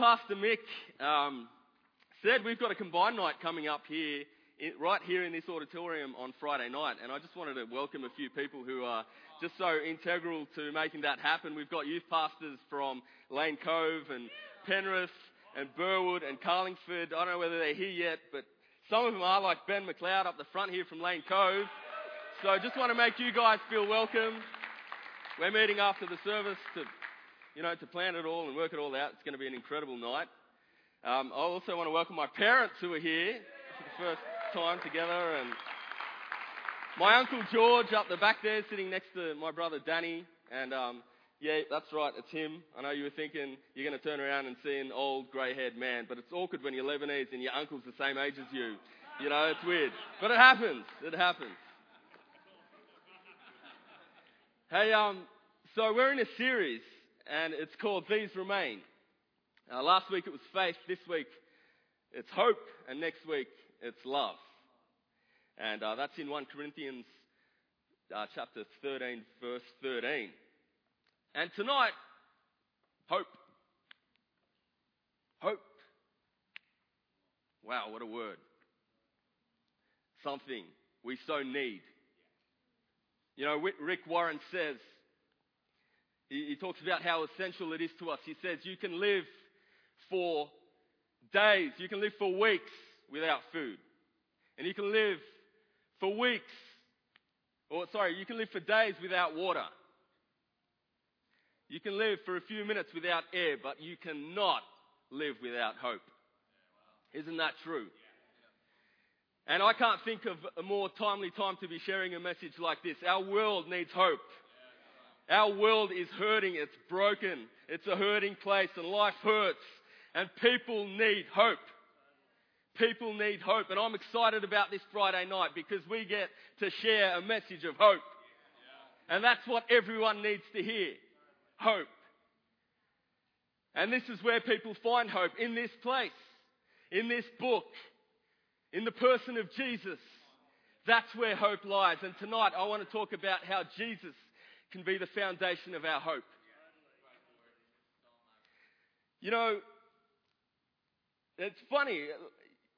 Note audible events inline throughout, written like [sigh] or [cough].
Pastor Mick um, said we've got a combined night coming up here, right here in this auditorium on Friday night, and I just wanted to welcome a few people who are just so integral to making that happen. We've got youth pastors from Lane Cove and Penrith and Burwood and Carlingford. I don't know whether they're here yet, but some of them are, like Ben McLeod up the front here from Lane Cove. So just want to make you guys feel welcome. We're meeting after the service to, you know, to plan it all and work it all out. It's going to be an incredible night. Um, I also want to welcome my parents who are here for the first time together, and my uncle George up the back there, sitting next to my brother Danny, and um, yeah, that's right, it's him. I know you were thinking you're going to turn around and see an old grey-haired man, but it's awkward when you're Lebanese and your uncle's the same age as you. You know, it's weird, but it happens. It happens. Hey, um, so we're in a series, and it's called These Remain. Uh, last week it was faith. This week it's hope, and next week it's love. And uh, that's in 1 Corinthians uh, chapter 13, verse 13. And tonight, hope. Hope. Wow, what a word. Something we so need. You know, Rick Warren says, he, he talks about how essential it is to us. He says, you can live for days, you can live for weeks without food. And you can live for weeks, or sorry, you can live for days without water. You can live for a few minutes without air, but you cannot live without hope. Isn't that true? And I can't think of a more timely time to be sharing a message like this. Our world needs hope. Our world is hurting. It's broken. It's a hurting place and life hurts. And people need hope. People need hope. And I'm excited about this Friday night because we get to share a message of hope. And that's what everyone needs to hear. Hope. And this is where people find hope in this place, in this book, in the person of Jesus. That's where hope lies. And tonight I want to talk about how Jesus can be the foundation of our hope. You know, it's funny.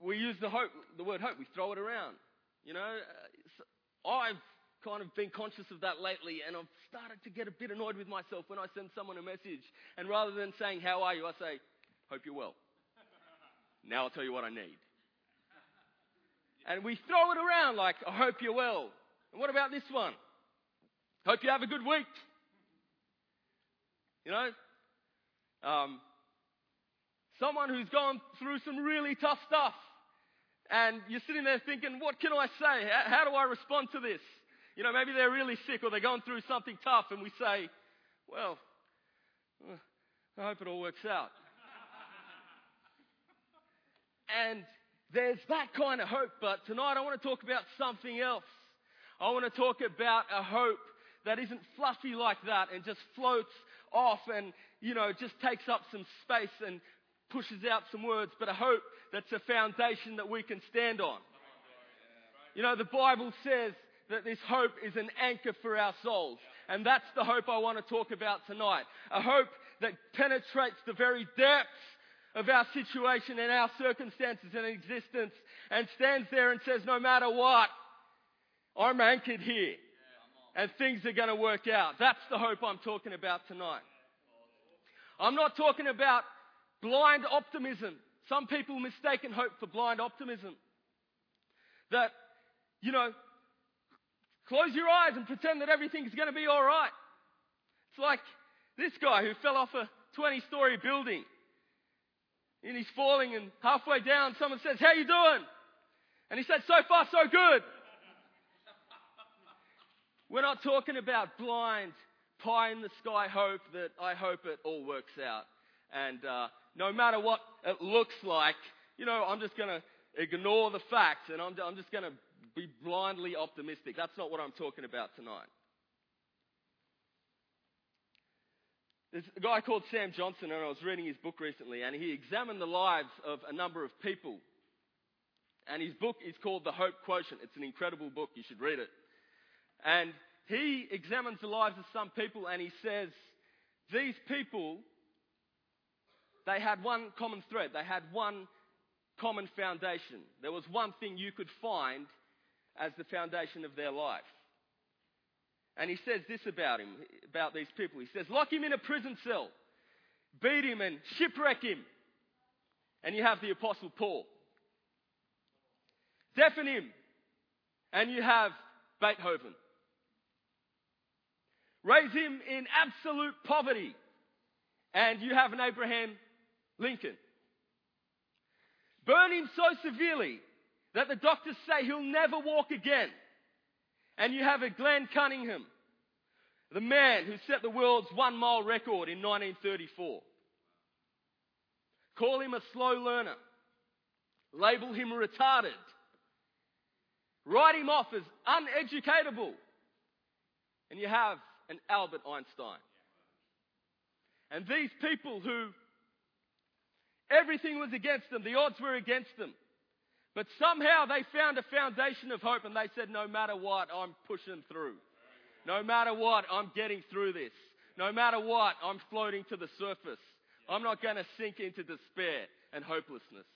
We use the hope, the word hope. We throw it around. You know, uh, I've kind of been conscious of that lately, and I've started to get a bit annoyed with myself when I send someone a message, and rather than saying "How are you," I say, "Hope you're well." now I'll tell you what I need. And we throw it around like, I hope you're well. And what about this one? Hope you have a good week. You know? Um, someone who's gone through some really tough stuff. And you're sitting there thinking, what can I say? How, how do I respond to this? You know, maybe they're really sick or they're going through something tough, and we say, well, I hope it all works out. and there's that kind of hope, but tonight I want to talk about something else. I want to talk about a hope that isn't fluffy like that and just floats off and, you know, just takes up some space and pushes out some words, but a hope that's a foundation that we can stand on. You know, the Bible says that this hope is an anchor for our souls. And that's the hope I want to talk about tonight. A hope that penetrates the very depths of our situation and our circumstances and existence and stands there and says, no matter what, I'm anchored here and things are going to work out. That's the hope I'm talking about tonight. I'm not talking about blind optimism. Some people mistaken hope for blind optimism. That, you know, close your eyes and pretend that everything's going to be alright. It's like this guy who fell off a 20 story building and he's falling and halfway down someone says, how you doing? And he said, so far so good. We're not talking about blind, pie in the sky hope that I hope it all works out. And uh, no matter what it looks like, you know, I'm just going to ignore the facts and I'm, I'm just going to be blindly optimistic. That's not what I'm talking about tonight. There's a guy called Sam Johnson, and I was reading his book recently, and he examined the lives of a number of people. And his book is called The Hope Quotient. It's an incredible book. You should read it. And he examines the lives of some people, and he says, These people they had one common thread. They had one common foundation. There was one thing you could find as the foundation of their life. And he says this about him, about these people. He says, lock him in a prison cell, beat him and shipwreck him. And you have the Apostle Paul. Deafen him, and you have Beethoven. Raise him in absolute poverty, and you have an Abraham Lincoln. Burn him so severely that the doctors say he'll never walk again. And you have a Glenn Cunningham, the man who set the world's one mile record in 1934. Call him a slow learner. Label him retarded. Write him off as uneducatable. And you have an Albert Einstein. And these people who everything was against them, the odds were against them. But somehow they found a foundation of hope and they said, no matter what, I'm pushing through. No matter what, I'm getting through this. No matter what, I'm floating to the surface. I'm not going to sink into despair and hopelessness.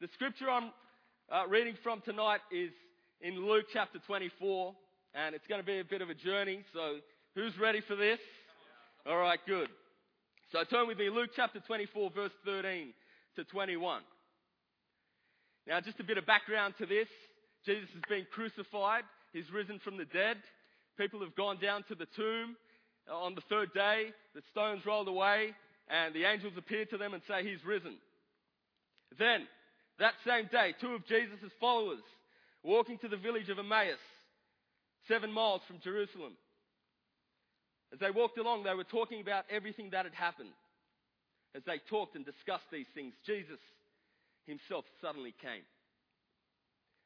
The scripture I'm uh, reading from tonight is in Luke chapter 24, and it's going to be a bit of a journey. So, who's ready for this? All right, good. So, turn with me, Luke chapter 24, verse 13 to 21. Now, just a bit of background to this. Jesus has been crucified. He's risen from the dead. People have gone down to the tomb on the third day. The stones rolled away and the angels appear to them and say, He's risen. Then, that same day, two of Jesus' followers walking to the village of Emmaus, seven miles from Jerusalem. As they walked along, they were talking about everything that had happened. As they talked and discussed these things, Jesus himself suddenly came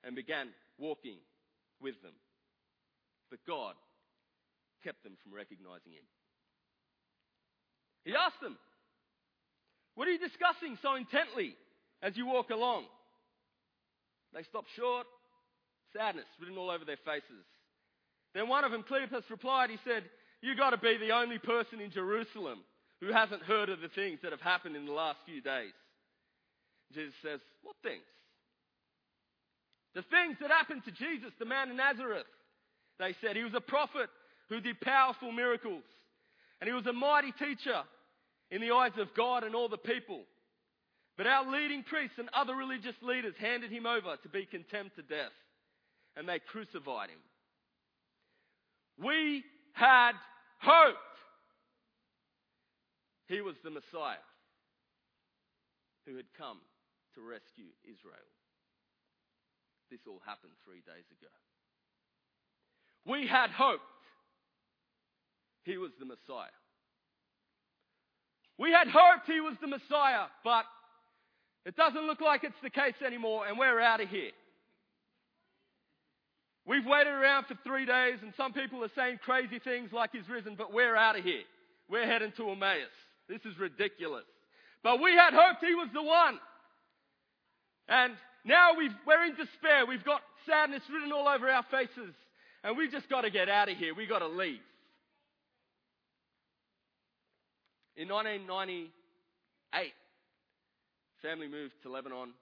and began walking with them. But God kept them from recognizing him. He asked them, What are you discussing so intently as you walk along? They stopped short, sadness written all over their faces. Then one of them, Cleopas, replied, He said, You've got to be the only person in Jerusalem who hasn't heard of the things that have happened in the last few days. Jesus says, What things? The things that happened to Jesus, the man in Nazareth. They said he was a prophet who did powerful miracles. And he was a mighty teacher in the eyes of God and all the people. But our leading priests and other religious leaders handed him over to be condemned to death. And they crucified him. We had hoped he was the Messiah who had come to rescue Israel. This all happened three days ago. We had hoped he was the Messiah. We had hoped he was the Messiah, but it doesn't look like it's the case anymore, and we're out of here. We've waited around for three days, and some people are saying crazy things like he's risen, but we're out of here. We're heading to Emmaus. This is ridiculous. But we had hoped he was the one. And now we are in despair. We've got sadness written all over our faces. And we've just got to get out of here. We've got to leave. In 1998, family moved to Lebanon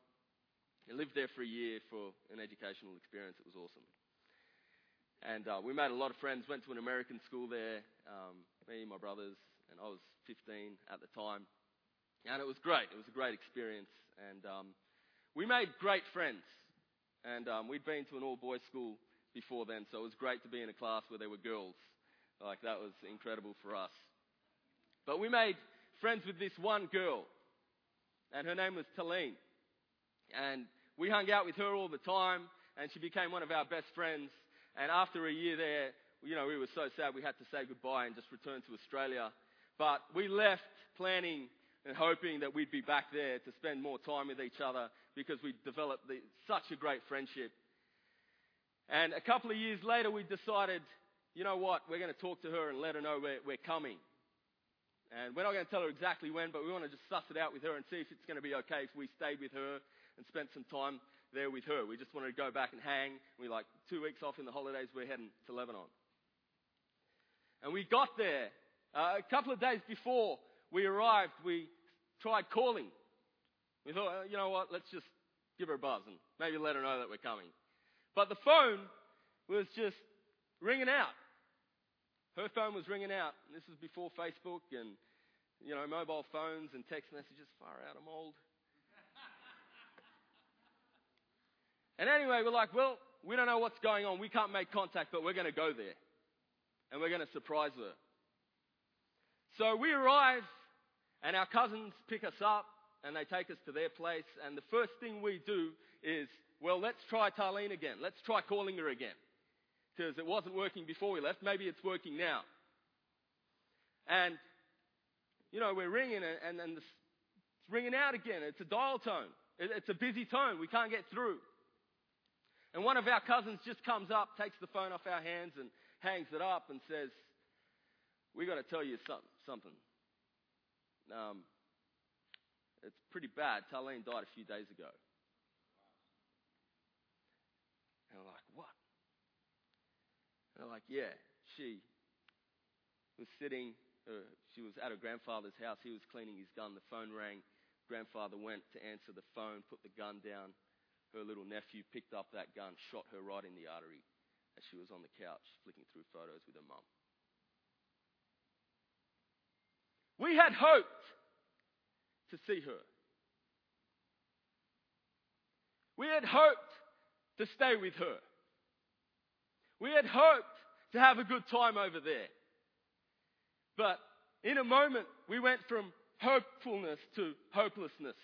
and lived there for a year for an educational experience. It was awesome. And uh, we made a lot of friends, went to an American school there, um, me, my brothers, and I was 15 at the time. And it was great. It was a great experience. And um, we made great friends. And um, we'd been to an all boys school before then, so it was great to be in a class where there were girls. Like, that was incredible for us. But we made friends with this one girl, and her name was Talene. And we hung out with her all the time, and she became one of our best friends. And after a year there, you know, we were so sad we had to say goodbye and just return to Australia. But we left planning and hoping that we'd be back there to spend more time with each other because we developed the, such a great friendship. And a couple of years later, we decided, you know what, we're going to talk to her and let her know we're, we're coming. And we're not going to tell her exactly when, but we want to just suss it out with her and see if it's going to be okay if we stayed with her and spent some time there with her. We just wanted to go back and hang. We like two weeks off in the holidays, we're heading to Lebanon. And we got there uh, a couple of days before we arrived, we tried calling. We thought, uh, you know what, let's just give her a buzz and maybe let her know that we're coming. But the phone was just ringing out. Her phone was ringing out. This was before Facebook and, you know, mobile phones and text messages. Far out, I'm old. And anyway, we're like, well, we don't know what's going on. We can't make contact, but we're going to go there. And we're going to surprise her. So we arrive, and our cousins pick us up, and they take us to their place. And the first thing we do is, well, let's try Talene again. Let's try calling her again. Because it wasn't working before we left. Maybe it's working now. And, you know, we're ringing, and, and it's ringing out again. It's a dial tone. It's a busy tone. We can't get through. And one of our cousins just comes up, takes the phone off our hands, and hangs it up and says, We've got to tell you something. Um, it's pretty bad. Talene died a few days ago. And I'm like, What? And I'm like, Yeah, she was sitting, uh, she was at her grandfather's house. He was cleaning his gun. The phone rang. Grandfather went to answer the phone, put the gun down her little nephew picked up that gun, shot her right in the artery as she was on the couch flicking through photos with her mum. We had hoped to see her. We had hoped to stay with her. We had hoped to have a good time over there. But in a moment, we went from hopefulness to hopelessness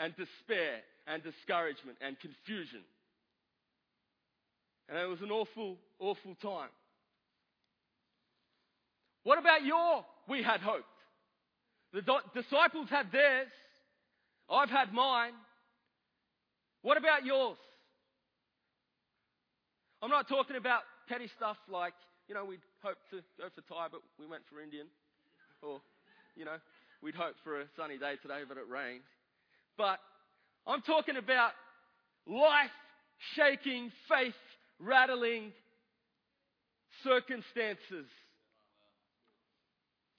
and despair and discouragement and confusion. And it was an awful, awful time. What about your we had hoped? The do- disciples had theirs. I've had mine. What about yours? I'm not talking about petty stuff like, you know, we'd hoped to go for Thai, but we went for Indian. Or, you know, we'd hoped for a sunny day today, but it rained. But I'm talking about life shaking, faith rattling circumstances.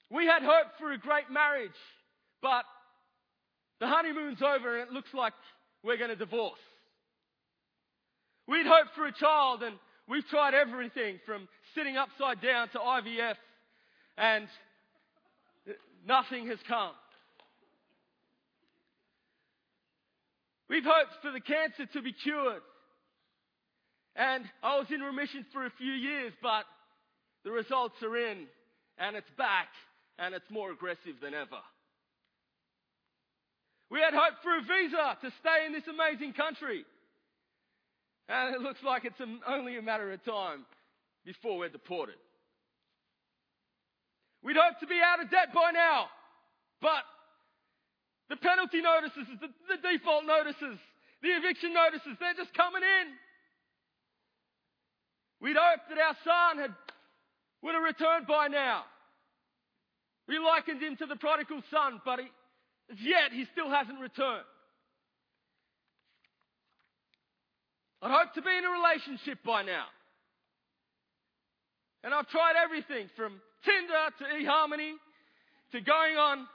We had hope for a great marriage, but the honeymoon's over and it looks like we're going to divorce. We'd hoped for a child and we've tried everything from sitting upside down to IVF and nothing has come. We've hoped for the cancer to be cured. And I was in remission for a few years, but the results are in and it's back and it's more aggressive than ever. We had hoped for a visa to stay in this amazing country. And it looks like it's only a matter of time before we're deported. We'd hoped to be out of debt by now, but the penalty notices, the, the default notices, the eviction notices, they're just coming in. We'd hoped that our son had, would have returned by now. We likened him to the prodigal son, but he, as yet he still hasn't returned. I'd hoped to be in a relationship by now. And I've tried everything from Tinder to eHarmony to going on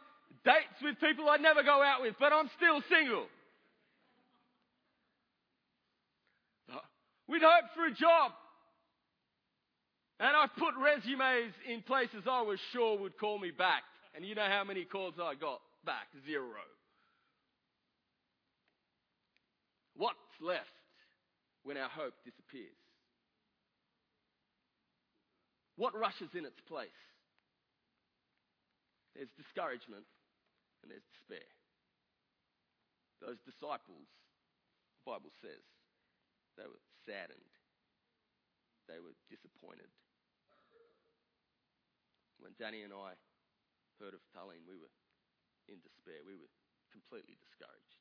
dates with people I'd never go out with, but I'm still single. We'd hoped for a job. And I put resumes in places I was sure would call me back. And you know how many calls I got back? Zero. What's left when our hope disappears? What rushes in its place? There's discouragement and there's despair. Those disciples, the Bible says, they were saddened. They were disappointed. When Danny and I heard of Talene, we were in despair. We were completely discouraged.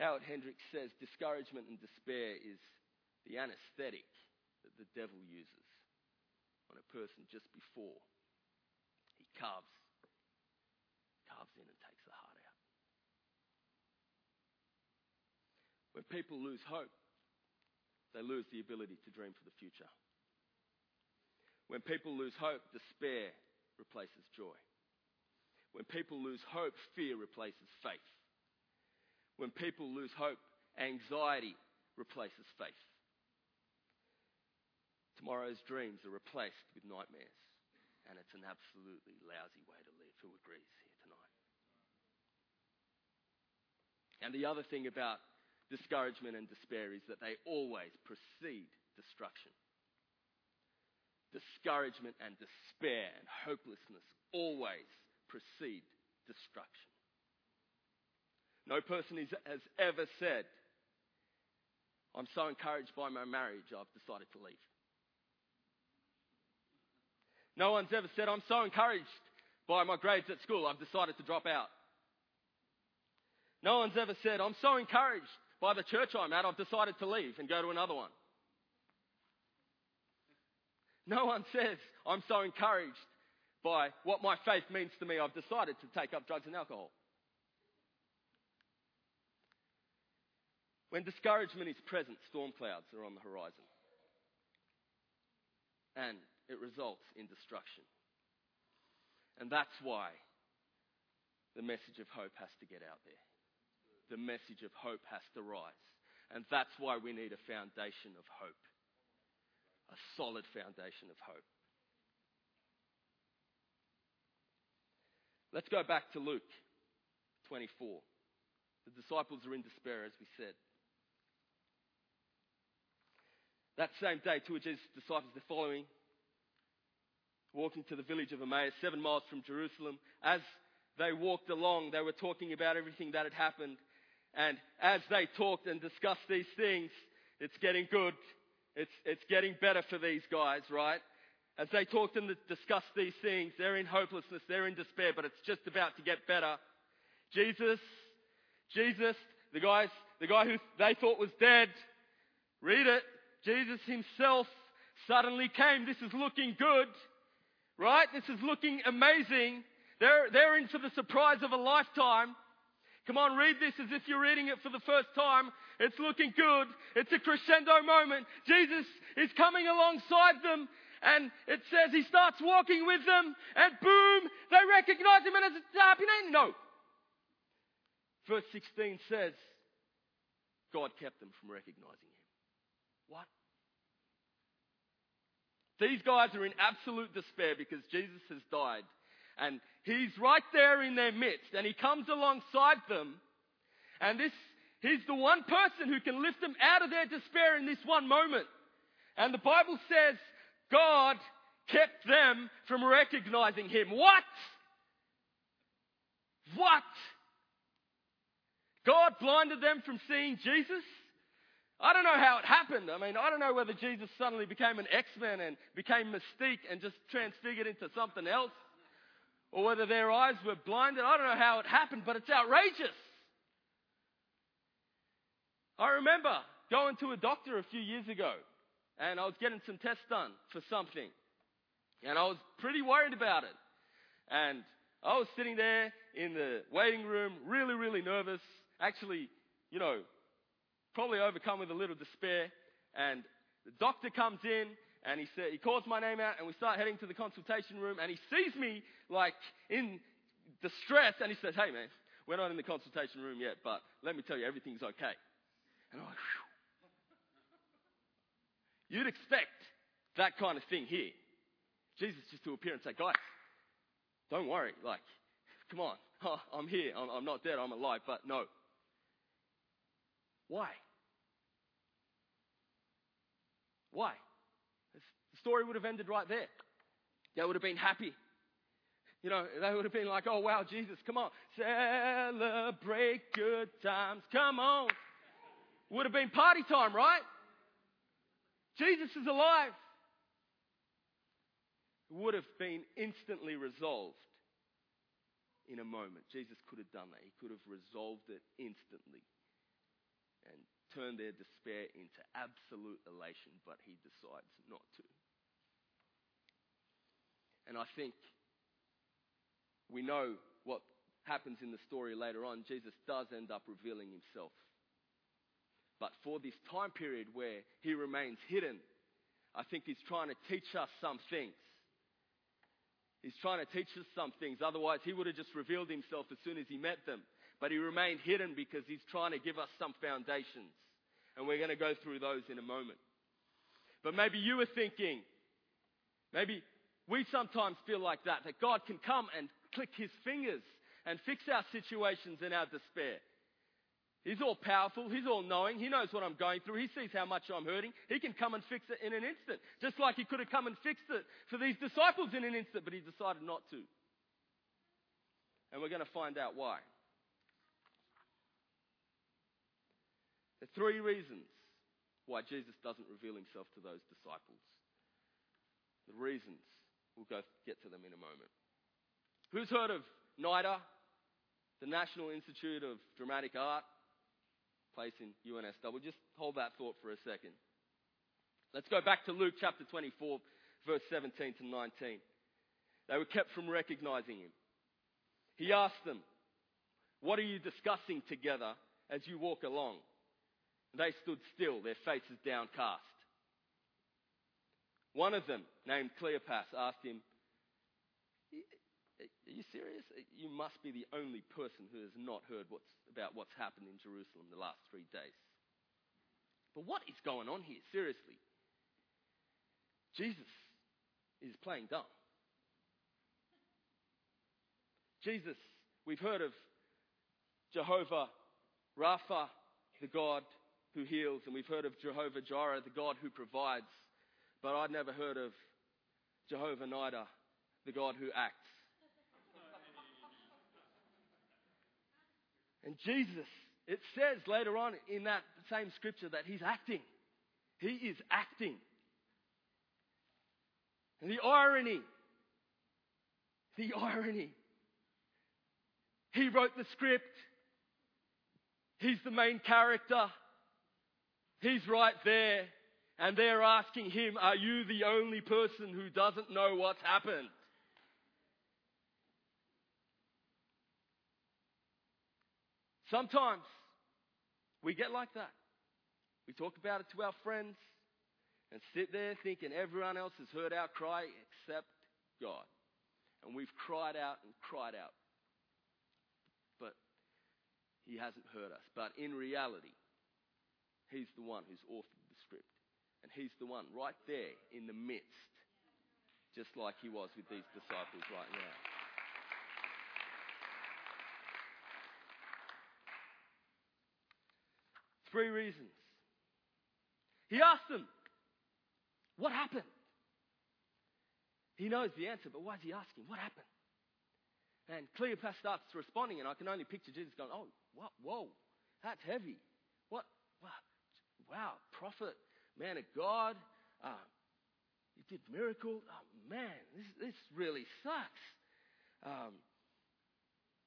Howard Hendricks says discouragement and despair is the anesthetic that the devil uses on a person just before he carves in and takes the heart out. When people lose hope, they lose the ability to dream for the future. When people lose hope, despair replaces joy. When people lose hope, fear replaces faith. When people lose hope, anxiety replaces faith. Tomorrow's dreams are replaced with nightmares, and it's an absolutely lousy way to live. Who agrees here tonight? And the other thing about discouragement and despair is that they always precede destruction. Discouragement and despair and hopelessness always precede destruction. No person is, has ever said, I'm so encouraged by my marriage, I've decided to leave. No one's ever said, I'm so encouraged by my grades at school, I've decided to drop out. No one's ever said, I'm so encouraged by the church I'm at, I've decided to leave and go to another one. No one says, I'm so encouraged by what my faith means to me, I've decided to take up drugs and alcohol. When discouragement is present, storm clouds are on the horizon. And it results in destruction. And that's why the message of hope has to get out there. The message of hope has to rise. And that's why we need a foundation of hope. A solid foundation of hope. Let's go back to Luke 24. The disciples are in despair, as we said. That same day, two of Jesus' disciples, they're following, walking to the village of Emmaus, seven miles from Jerusalem. As they walked along, they were talking about everything that had happened. And as they talked and discussed these things, it's getting good. It's, it's getting better for these guys, right? As they talked and discussed these things, they're in hopelessness, they're in despair, but it's just about to get better. Jesus, Jesus, the guys, the guy who they thought was dead, read it. Jesus himself suddenly came. This is looking good, right? This is looking amazing. They're, they're in for the surprise of a lifetime. Come on, read this as if you're reading it for the first time. It's looking good. It's a crescendo moment. Jesus is coming alongside them and it says he starts walking with them, and boom, they recognize him, and it's happening. No. Verse 16 says, God kept them from recognizing him. What? These guys are in absolute despair because Jesus has died. And he's right there in their midst, and he comes alongside them. And this, he's the one person who can lift them out of their despair in this one moment. And the Bible says God kept them from recognizing him. What? What? God blinded them from seeing Jesus? I don't know how it happened. I mean, I don't know whether Jesus suddenly became an X-Men and became Mystique and just transfigured into something else. Or whether their eyes were blinded. I don't know how it happened, but it's outrageous. I remember going to a doctor a few years ago and I was getting some tests done for something. And I was pretty worried about it. And I was sitting there in the waiting room, really, really nervous. Actually, you know, probably overcome with a little despair. And the doctor comes in and he said, he calls my name out and we start heading to the consultation room and he sees me like in distress and he says, hey man, we're not in the consultation room yet, but let me tell you, everything's okay. And I'm like. You'd expect that kind of thing here. Jesus just to appear and say, guys, don't worry. Like, come on. Oh, [laughs] I'm here. I'm, I'm not dead. I'm alive. But no. Why? Why? Story would have ended right there. They would have been happy. You know, they would have been like, oh wow, Jesus, come on. Celebrate good times. Come on. Would have been party time, right? Jesus is alive. Would have been instantly resolved in a moment. Jesus could have done that. He could have resolved it instantly and turned their despair into absolute elation, but he decides not to. And I think we know what happens in the story later on. Jesus does end up revealing himself but for this time period where he remains hidden, I think he's trying to teach us some things. He's trying to teach us some things. Otherwise, he would have just revealed himself as soon as he met them. But he remained hidden because he's trying to give us some foundations. And we're going to go through those in a moment. But maybe you were thinking, maybe we sometimes feel like that, that God can come and click his fingers and fix our situations and our despair. He's all powerful. He's all knowing. He knows what I'm going through. He sees how much I'm hurting. He can come and fix it in an instant. Just like he could have come and fixed it for these disciples in an instant, but he decided not to. And we're going to find out why. There are three reasons why Jesus doesn't reveal himself to those disciples. The reasons, we'll go get to them in a moment. Who's heard of NIDA, the National Institute of Dramatic Art? place in UNSW. Just hold that thought for a second. Let's go back to Luke chapter 24, verse 17 to 19. They were kept from recognizing him. He asked them, What are you discussing together as you walk along? They stood still, their faces downcast. One of them, named Cleopas, asked him, are you serious? You must be the only person who has not heard what's, about what's happened in Jerusalem the last three days. But what is going on here? Seriously. Jesus is playing dumb. Jesus, we've heard of Jehovah Rapha, the God who heals, and we've heard of Jehovah Jireh, the God who provides. But I'd never heard of Jehovah Nida, the God who acts. And Jesus, it says later on in that same scripture that he's acting. He is acting. And the irony, the irony. He wrote the script. He's the main character. He's right there. And they're asking him, Are you the only person who doesn't know what's happened? Sometimes we get like that. We talk about it to our friends and sit there thinking everyone else has heard our cry except God. And we've cried out and cried out. But He hasn't heard us. But in reality, He's the one who's authored. And He's the one right there in the midst, just like He was with these disciples right now. Three reasons. He asked them, What happened? He knows the answer, but why is he asking? What happened? And Cleopas starts responding, and I can only picture Jesus going, Oh, what? Whoa, that's heavy. What? Wow, prophet, man of God. Uh, you did miracles. Oh, man, this, this really sucks. Um,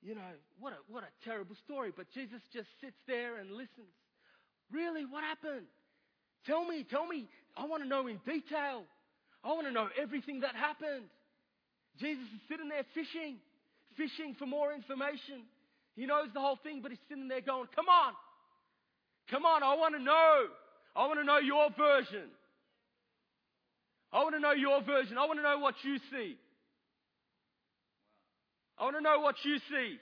you know, what a, what a terrible story. But Jesus just sits there and listens. Really? What happened? Tell me, tell me. I want to know in detail. I want to know everything that happened. Jesus is sitting there fishing, fishing for more information. He knows the whole thing, but he's sitting there going, Come on. Come on, I want to know. I want to know your version. I want to know your version. I want to know what you see. I want to know what you see.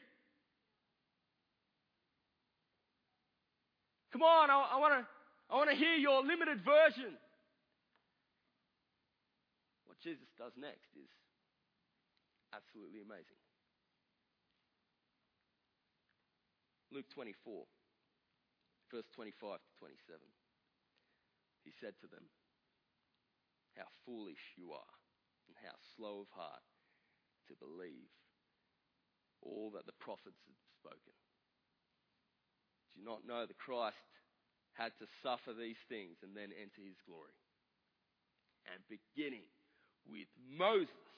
Come on, I, I want to I want to hear your limited version. What Jesus does next is absolutely amazing. Luke 24, verse 25 to 27. He said to them, How foolish you are, and how slow of heart to believe all that the prophets had spoken. Do you not know that Christ had to suffer these things and then enter his glory? And beginning with Moses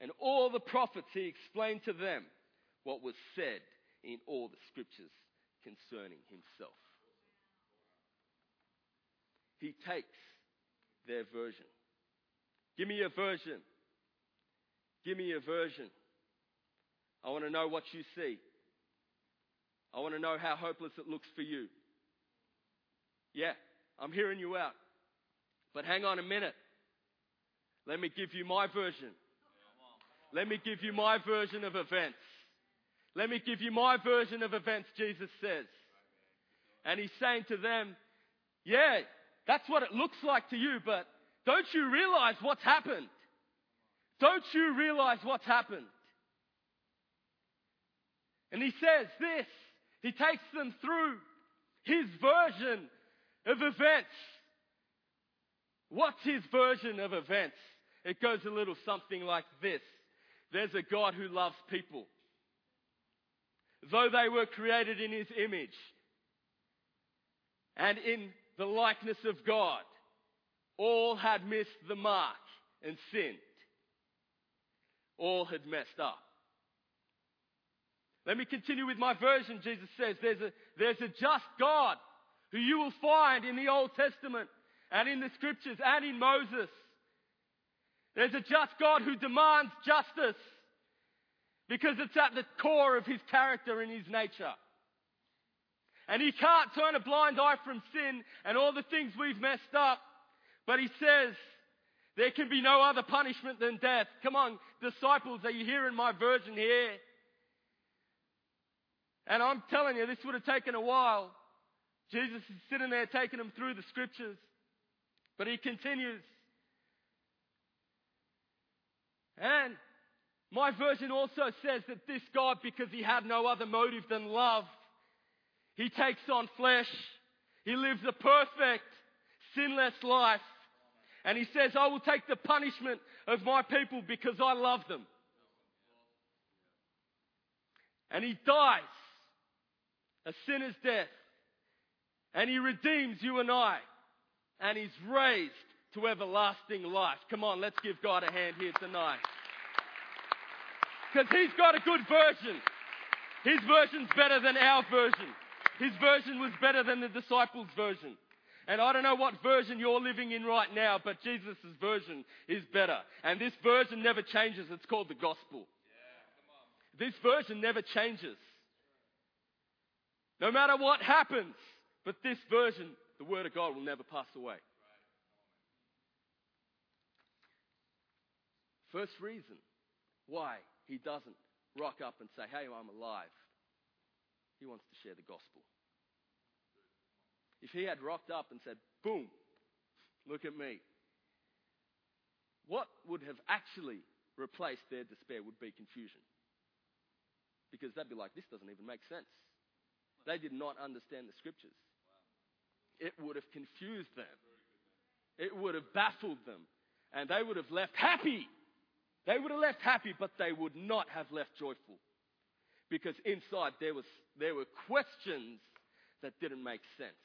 and all the prophets, he explained to them what was said in all the scriptures concerning himself. He takes their version. Give me a version. Give me a version. I want to know what you see. I want to know how hopeless it looks for you. Yeah, I'm hearing you out. But hang on a minute. Let me give you my version. Let me give you my version of events. Let me give you my version of events, Jesus says. And he's saying to them, yeah, that's what it looks like to you, but don't you realize what's happened? Don't you realize what's happened? And he says this. He takes them through his version of events. What's his version of events? It goes a little something like this. There's a God who loves people. Though they were created in his image and in the likeness of God, all had missed the mark and sinned. All had messed up. Let me continue with my version. Jesus says there's a, there's a just God who you will find in the Old Testament and in the scriptures and in Moses. There's a just God who demands justice because it's at the core of his character and his nature. And he can't turn a blind eye from sin and all the things we've messed up. But he says, there can be no other punishment than death. Come on, disciples, are you hearing my version here? And I'm telling you, this would have taken a while. Jesus is sitting there taking them through the scriptures. But he continues. And my version also says that this God, because he had no other motive than love, he takes on flesh. He lives a perfect, sinless life. And he says, I will take the punishment of my people because I love them. And he dies a sinner's death. And he redeems you and I. And he's raised to everlasting life. Come on, let's give God a hand here tonight. Because he's got a good version. His version's better than our version. His version was better than the disciples' version. And I don't know what version you're living in right now, but Jesus' version is better. And this version never changes. It's called the gospel. Yeah, this version never changes. No matter what happens, but this version, the Word of God, will never pass away. First reason why he doesn't rock up and say, Hey, I'm alive. He wants to share the gospel. If he had rocked up and said, Boom, look at me, what would have actually replaced their despair would be confusion. Because they'd be like, This doesn't even make sense. They did not understand the scriptures. It would have confused them. It would have baffled them. And they would have left happy. They would have left happy, but they would not have left joyful. Because inside there, was, there were questions that didn't make sense.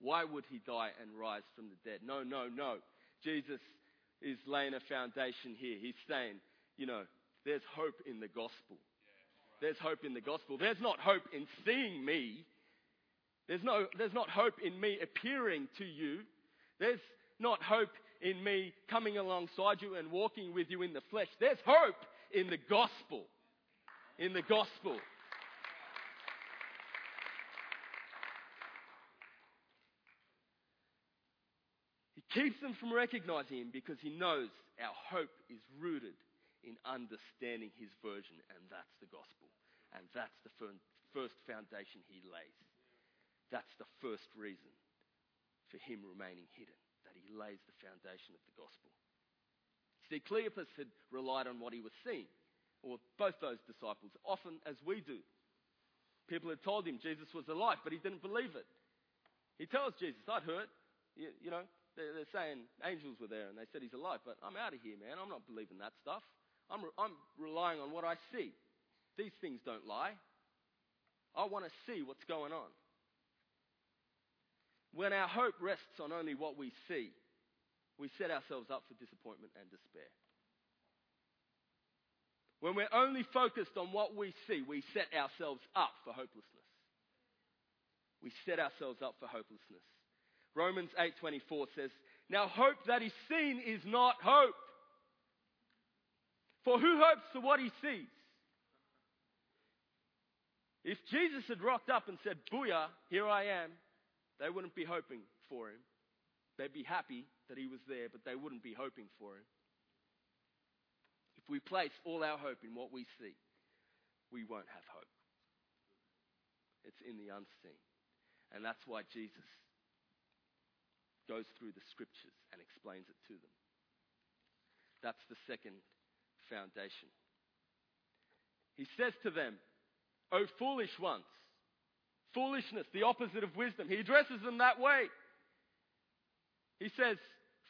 Why would he die and rise from the dead? No, no, no. Jesus is laying a foundation here. He's saying, you know, there's hope in the gospel. There's hope in the gospel. There's not hope in seeing me. There's, no, there's not hope in me appearing to you. There's not hope in me coming alongside you and walking with you in the flesh. There's hope in the gospel. In the gospel. He keeps them from recognizing him because he knows our hope is rooted in understanding his version, and that's the gospel. And that's the first foundation he lays. That's the first reason for him remaining hidden, that he lays the foundation of the gospel. See, Cleopas had relied on what he was seeing, or both those disciples, often as we do. People had told him Jesus was alive, but he didn't believe it. He tells Jesus, I'd heard, you, you know, they're, they're, saying angels were there and they said he's alive, but I'm out of here, man. I'm not believing that stuff. I'm, I'm relying on what I see. These things don't lie. I want to see what's going on. When our hope rests on only what we see, we set ourselves up for disappointment and despair. When we're only focused on what we see, we set ourselves up for hopelessness. We set ourselves up for hopelessness. Romans 8:24 says, "Now hope that is seen is not hope. For who hopes for what he sees? If Jesus had rocked up and said, Booyah, here I am, they wouldn't be hoping for him. They'd be happy that he was there, but they wouldn't be hoping for him. If we place all our hope in what we see, we won't have hope. It's in the unseen. And that's why Jesus goes through the scriptures and explains it to them. That's the second foundation. He says to them, O foolish ones, foolishness, the opposite of wisdom. He addresses them that way. He says,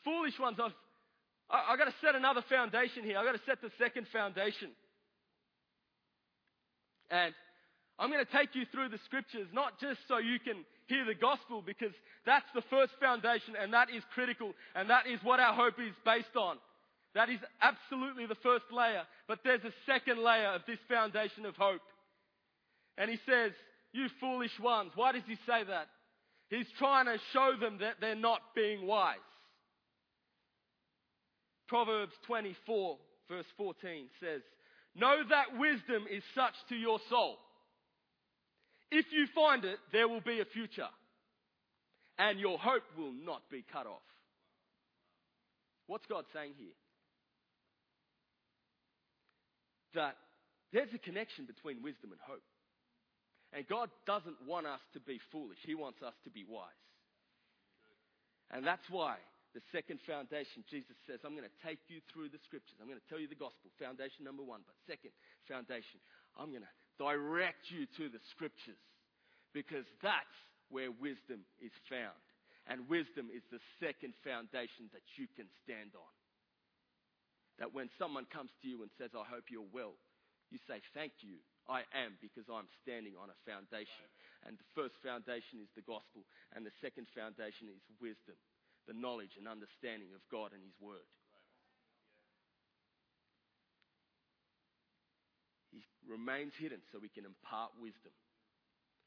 Foolish ones, I've, I, have got to set another foundation here. I've got to set the second foundation. And I'm going to take you through the scriptures, not just so you can hear the gospel, because that's the first foundation and that is critical and that is what our hope is based on. That is absolutely the first layer. But there's a second layer of this foundation of hope. And he says, You foolish ones. Why does he say that? He's trying to show them that they're not being wise. Proverbs 24, verse 14 says, Know that wisdom is such to your soul. If you find it, there will be a future, and your hope will not be cut off. What's God saying here? That there's a connection between wisdom and hope. And God doesn't want us to be foolish, He wants us to be wise. And that's why the second foundation, Jesus says, I'm going to take you through the scriptures. I'm going to tell you the gospel, foundation number one. But second foundation, I'm going to direct you to the scriptures because that's where wisdom is found. And wisdom is the second foundation that you can stand on. That when someone comes to you and says, I hope you're well, you say, Thank you. I am because I'm standing on a foundation. And the first foundation is the gospel, and the second foundation is wisdom the knowledge and understanding of God and His Word. He remains hidden so we can impart wisdom.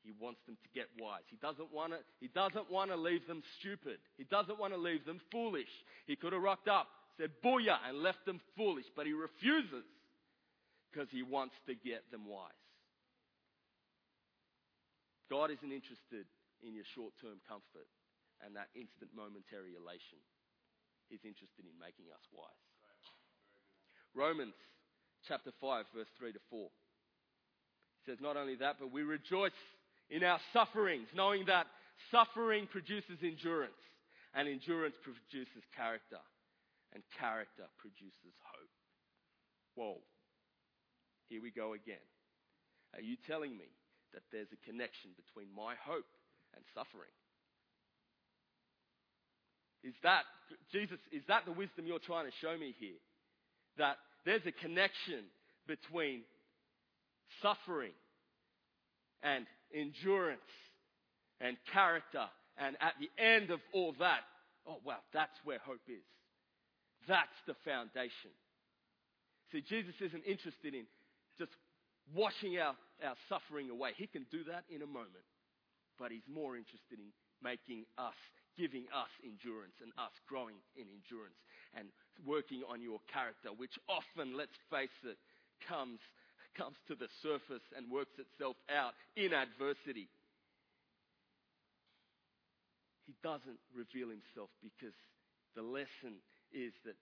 He wants them to get wise. He doesn't want to, he doesn't want to leave them stupid. He doesn't want to leave them foolish. He could have rocked up, said booyah, and left them foolish, but he refuses because he wants to get them wise. God isn't interested in your short term comfort and that instant momentary elation. He's interested in making us wise. Romans chapter 5, verse 3 to 4. He says, Not only that, but we rejoice in our sufferings, knowing that suffering produces endurance, and endurance produces character, and character produces hope. Whoa. Here we go again. Are you telling me that there's a connection between my hope and suffering? Is that, Jesus, is that the wisdom you're trying to show me here? That there's a connection between suffering and endurance and character, and at the end of all that, oh wow, that's where hope is. That's the foundation. See, Jesus isn't interested in just washing our, our suffering away. He can do that in a moment. But he's more interested in making us giving us endurance and us growing in endurance and working on your character, which often, let's face it, comes, comes to the surface and works itself out in adversity. He doesn't reveal himself because the lesson is that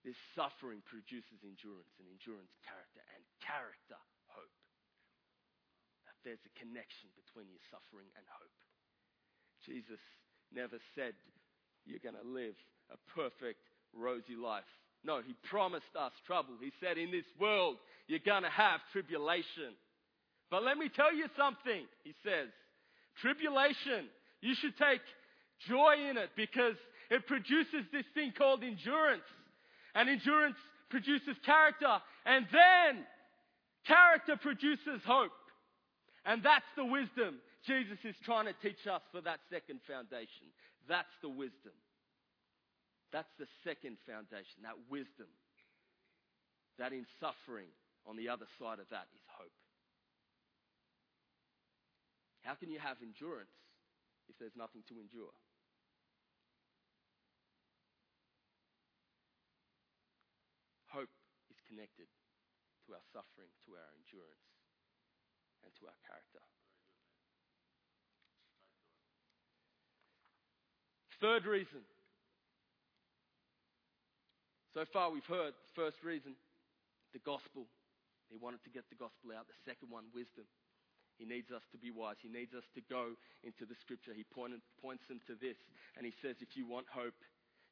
this suffering produces endurance, and endurance, character, and character, hope. That there's a connection between your suffering and hope. Jesus never said you're going to live a perfect, rosy life. No, he promised us trouble. He said, in this world, you're going to have tribulation. But let me tell you something, he says. Tribulation, you should take joy in it because it produces this thing called endurance. And endurance produces character. And then character produces hope. And that's the wisdom Jesus is trying to teach us for that second foundation. That's the wisdom. That's the second foundation, that wisdom. That in suffering, on the other side of that is hope. How can you have endurance if there's nothing to endure? Hope is connected to our suffering, to our endurance, and to our character. Third reason. So far, we've heard the first reason the gospel. He wanted to get the gospel out. The second one, wisdom. He needs us to be wise. He needs us to go into the scripture. He pointed, points them to this. And he says, if you want hope,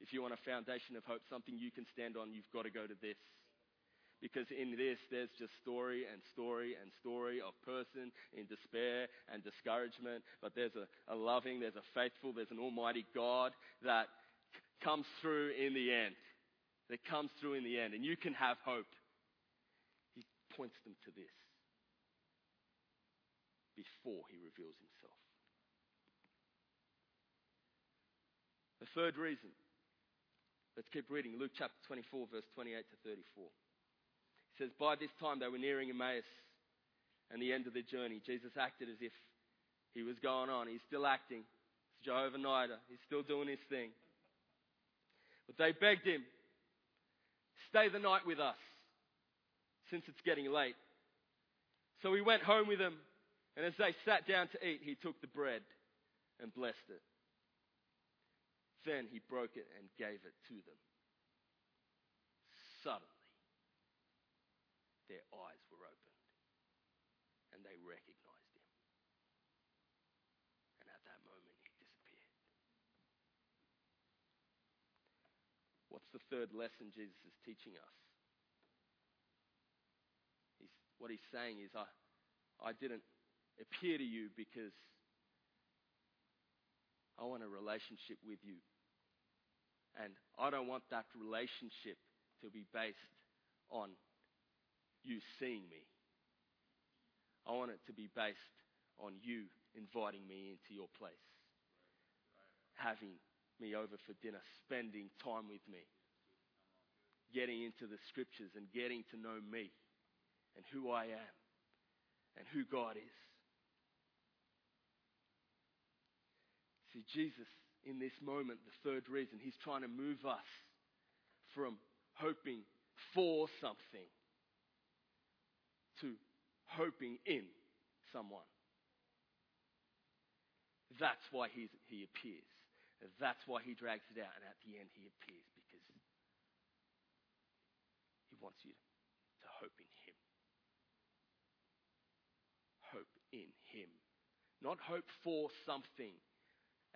if you want a foundation of hope, something you can stand on, you've got to go to this. Because in this, there's just story and story and story of person in despair and discouragement. But there's a, a loving, there's a faithful, there's an almighty God that comes through in the end. That comes through in the end. And you can have hope. He points them to this before he reveals himself. The third reason. Let's keep reading. Luke chapter 24, verse 28 to 34 says, By this time they were nearing Emmaus and the end of their journey. Jesus acted as if he was going on. He's still acting. It's Jehovah Nida. He's still doing his thing. But they begged him, Stay the night with us, since it's getting late. So he went home with them, and as they sat down to eat, he took the bread and blessed it. Then he broke it and gave it to them. Suddenly, their eyes were opened and they recognized him. And at that moment, he disappeared. What's the third lesson Jesus is teaching us? He's, what he's saying is, I, I didn't appear to you because I want a relationship with you. And I don't want that relationship to be based on you seeing me. I want it to be based on you inviting me into your place, having me over for dinner, spending time with me, getting into the scriptures and getting to know me and who I am and who God is. See, Jesus, in this moment, the third reason, he's trying to move us from hoping for something hoping in someone. That's why he's, he appears. That's why he drags it out. And at the end, he appears because he wants you to hope in him. Hope in him. Not hope for something.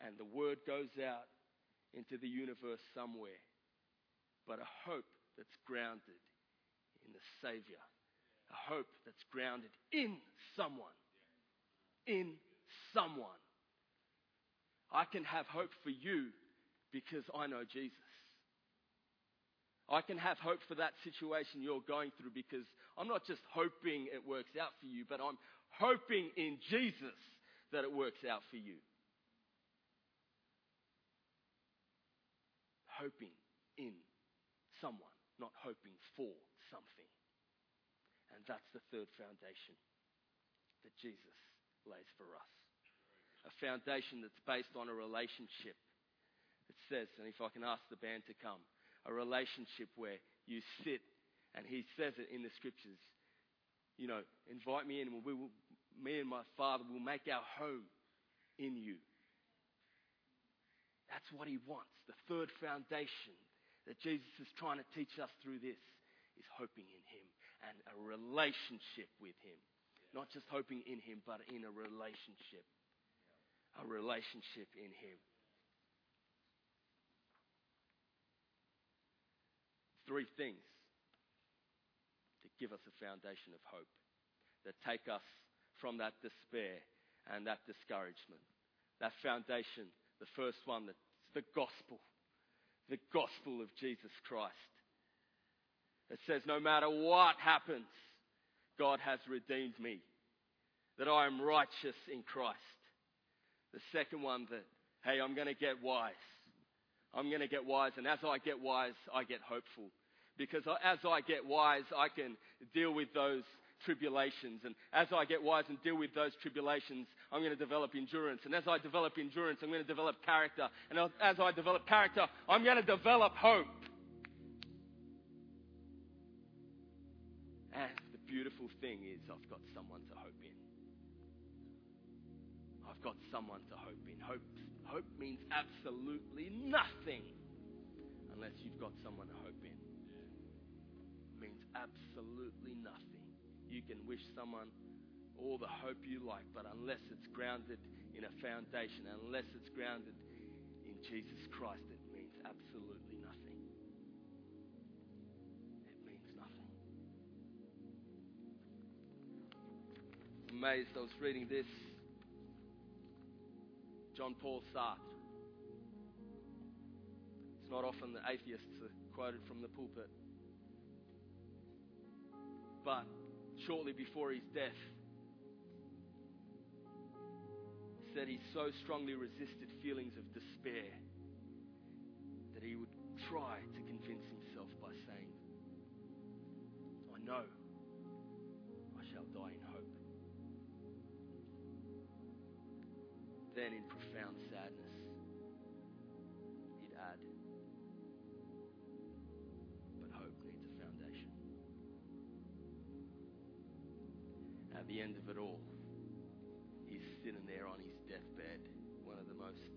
And the word goes out into the universe somewhere. But a hope that's grounded in the Savior a hope that's grounded in someone. In someone. I can have hope for you because I know Jesus. I can have hope for that situation you're going through because I'm not just hoping it works out for you, but I'm hoping in Jesus that it works out for you. Hoping in someone, not hoping for. And that's the third foundation that Jesus lays for us. A foundation that's based on a relationship. It says, and if I can ask the band to come, a relationship where you sit, and he says it in the scriptures, you know, invite me in, and we will, me and my Father will make our home in you. That's what he wants. The third foundation that Jesus is trying to teach us through this is hoping in him and a relationship with Him. Not just hoping in Him, but in a relationship. A relationship in Him. Three things that give us a foundation of hope, that take us from that despair and that discouragement. That foundation, the first one, that's the gospel. The gospel of Jesus Christ. It says, no matter what happens, God has redeemed me, that I am righteous in Christ. The second one, that, hey, I'm going to get wise. I'm going to get wise, and as I get wise, I get hopeful. Because as I get wise, I can deal with those tribulations. And as I get wise and deal with those tribulations, I'm going to develop endurance. And as I develop endurance, I'm going to develop character. And as I develop character, I'm going to develop hope. Beautiful thing is, I've got someone to hope in. I've got someone to hope in. Hope, hope means absolutely nothing unless you've got someone to hope in. It means absolutely nothing. You can wish someone all the hope you like, but unless it's grounded in a foundation, unless it's grounded in Jesus Christ, it means absolutely Amazed, I was reading this. John Paul Sartre. It's not often that atheists are quoted from the pulpit. But shortly before his death, he said he so strongly resisted feelings of despair that he would try to convince himself by saying, I know I shall die Then, in profound sadness, he'd add, But hope needs a foundation. At the end of it all, he's sitting there on his deathbed, one of the most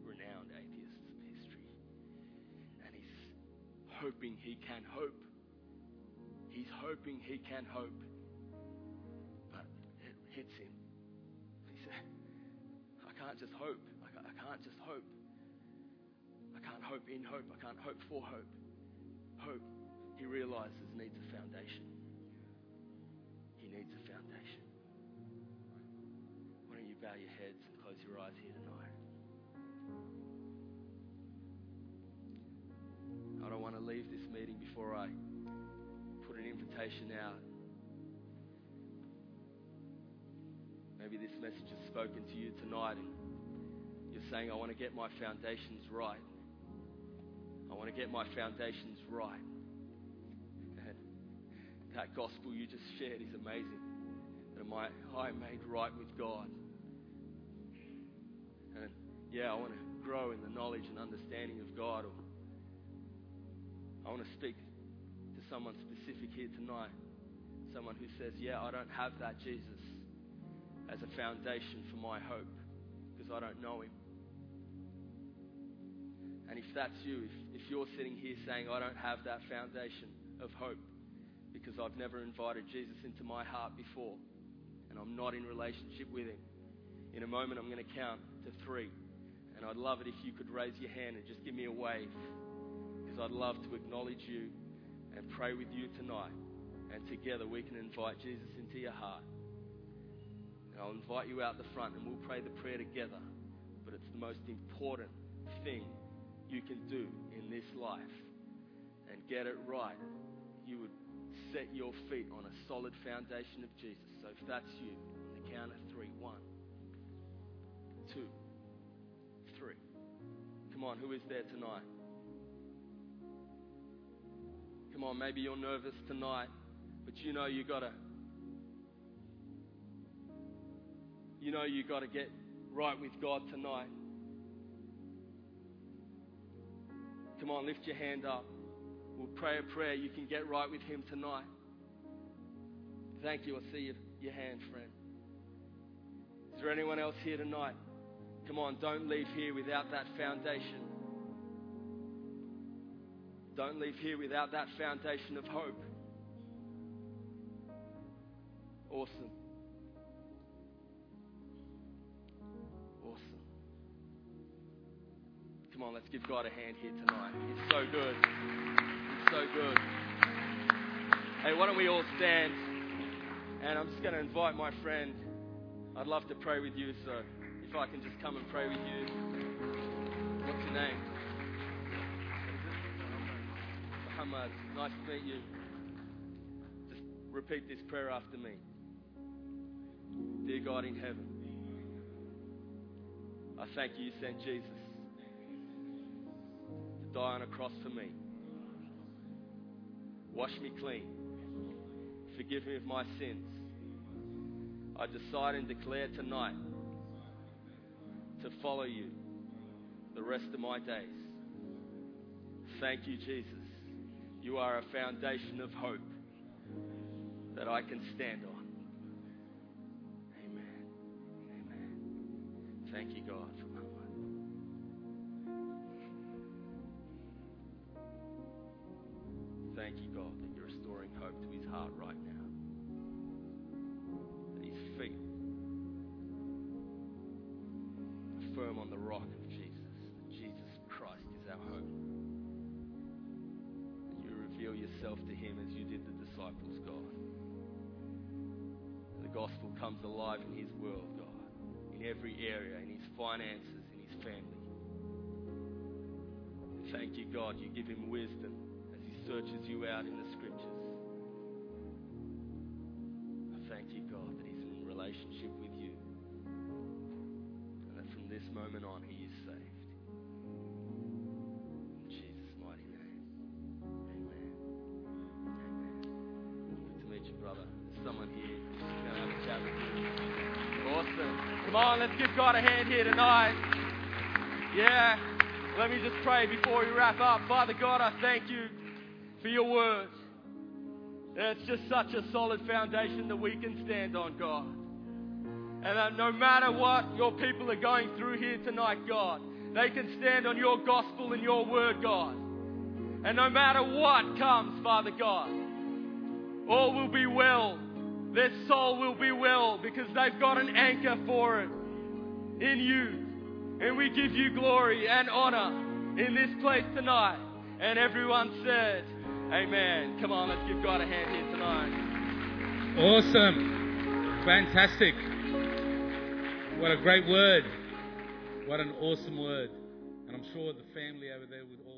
renowned atheists of history. And he's hoping he can hope. He's hoping he can hope. But it hits him. Can't just hope. I I can't just hope. I can't hope in hope. I can't hope for hope. Hope, he realizes, needs a foundation. He needs a foundation. Why don't you bow your heads and close your eyes here tonight? I don't want to leave this meeting before I put an invitation out. Maybe this message has spoken to you tonight and you're saying, I want to get my foundations right. I want to get my foundations right. And [laughs] that gospel you just shared is amazing. That I, made right with God. And yeah, I want to grow in the knowledge and understanding of God. I want to speak to someone specific here tonight. Someone who says, Yeah, I don't have that Jesus as a foundation for my hope because I don't know him. And if that's you, if, if you're sitting here saying, I don't have that foundation of hope because I've never invited Jesus into my heart before and I'm not in relationship with him, in a moment I'm going to count to three. And I'd love it if you could raise your hand and just give me a wave because I'd love to acknowledge you and pray with you tonight. And together we can invite Jesus into your heart. I'll invite you out the front and we'll pray the prayer together. But it's the most important thing you can do in this life and get it right. You would set your feet on a solid foundation of Jesus. So if that's you, on the count of three one, two, three. Come on, who is there tonight? Come on, maybe you're nervous tonight, but you know you gotta you know you've gotta get right with God tonight. Come on, lift your hand up. We'll pray a prayer. You can get right with Him tonight. Thank you. I see your, your hand, friend. Is there anyone else here tonight? Come on, don't leave here without that foundation. Don't leave here without that foundation of hope. Awesome. Come on, let's give God a hand here tonight. He's so good. He's so good. Hey, why don't we all stand? And I'm just going to invite my friend. I'd love to pray with you, so if I can just come and pray with you. What's your name? Muhammad. Nice to meet you. Just repeat this prayer after me. Dear God in heaven, I thank you you sent Jesus die on a cross for me. Wash me clean. Forgive me of my sins. I decide and declare tonight to follow you the rest of my days. Thank you, Jesus. You are a foundation of hope that I can stand on. Comes alive in his world, God, in every area, in his finances, in his family. And thank you, God, you give him wisdom as he searches you out in the Come on, let's give God a hand here tonight. Yeah. Let me just pray before we wrap up. Father God, I thank you for your word. It's just such a solid foundation that we can stand on, God. And that no matter what your people are going through here tonight, God, they can stand on your gospel and your word, God. And no matter what comes, Father God, all will be well. Their soul will be well because they've got an anchor for it in you. And we give you glory and honor in this place tonight. And everyone said, Amen. Come on, let's give God a hand here tonight. Awesome. Fantastic. What a great word. What an awesome word. And I'm sure the family over there would all